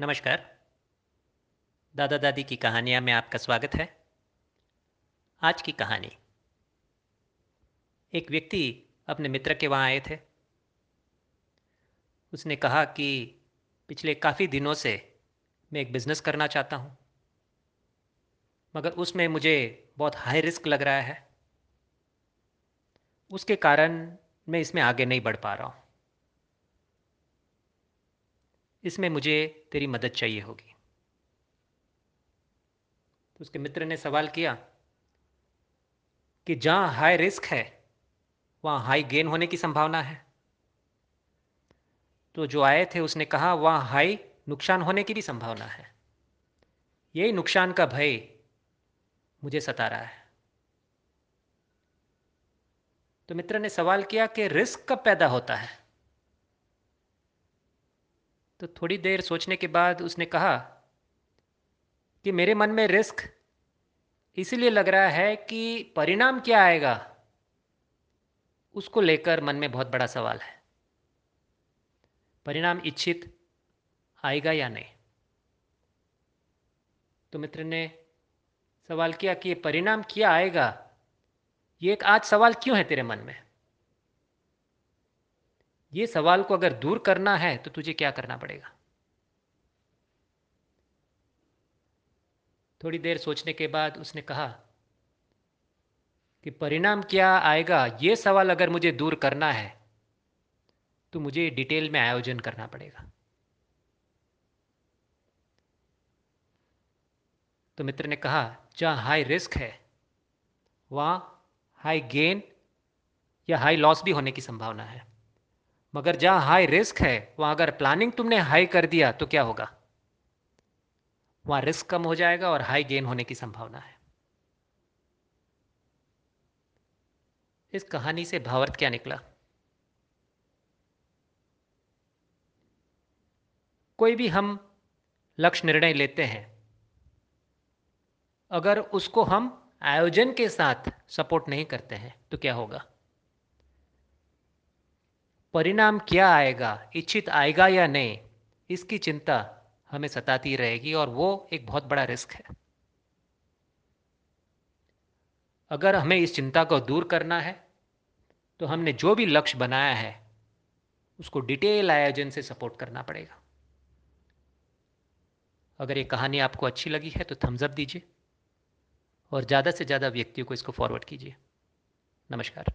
नमस्कार। दादा दादी की कहानियाँ में आपका स्वागत है। आज की कहानी। एक व्यक्ति अपने मित्र के वहाँ आए थे। उसने कहा कि पिछले काफ़ी दिनों से मैं एक बिज़नेस करना चाहता हूँ। मगर उसमें मुझे बहुत हाई रिस्क लग रहा है। उसके कारण मैं इसमें आगे नहीं बढ़ पा रहा हूँ। इसमें मुझे तेरी मदद चाहिए होगी। तो उसके मित्र ने सवाल किया कि जहाँ हाई रिस्क है, वहाँ हाई गेन होने की संभावना है। तो जो आए थे, उसने कहा, वहाँ हाई नुकसान होने की भी संभावना है। यही नुकसान का भय मुझे सता रहा है। तो मित्र ने सवाल किया कि रिस्क कब पैदा होता है? तो थोड़ी देर सोचने के बाद उसने कहा कि मेरे मन में रिस्क इसलिए लग रहा है कि परिणाम क्या आएगा? उसको लेकर मन में बहुत बड़ा सवाल है। परिणाम इच्छित आएगा या नहीं? तो मित्र ने सवाल किया कि परिणाम क्या आएगा? ये एक आज सवाल क्यों है तेरे मन में? ये सवाल को अगर दूर करना है तो तुझे क्या करना पड़ेगा? थोड़ी देर सोचने के बाद उसने कहा कि परिणाम क्या आएगा? ये सवाल अगर मुझे दूर करना है तो मुझे डिटेल में आयोजन करना पड़ेगा। तो मित्र ने कहा, जहाँ हाई रिस्क है, वहाँ हाई गेन या हाई लॉस भी होने की संभावना है। मगर जहाँ हाई रिस्क है, वहाँ अगर प्लानिंग तुमने हाई कर दिया तो क्या होगा? वहाँ रिस्क कम हो जाएगा और हाई गेन होने की संभावना है। इस कहानी से भावार्थ क्या निकला? कोई भी हम लक्ष्य निर्णय लेते हैं, अगर उसको हम आयोजन के साथ सपोर्ट नहीं करते हैं तो क्या होगा? परिणाम क्या आएगा? इच्छित आएगा या नहीं? इसकी चिंता हमें सताती रहेगी और वो एक बहुत बड़ा रिस्क है। अगर हमें इस चिंता को दूर करना है तो हमने जो भी लक्ष्य बनाया है, उसको डिटेल आयोजन से सपोर्ट करना पड़ेगा। अगर ये कहानी आपको अच्छी लगी है तो थम्सअप दीजिए और ज़्यादा से ज़्यादा व्यक्तियों को इसको फॉरवर्ड कीजिए। नमस्कार।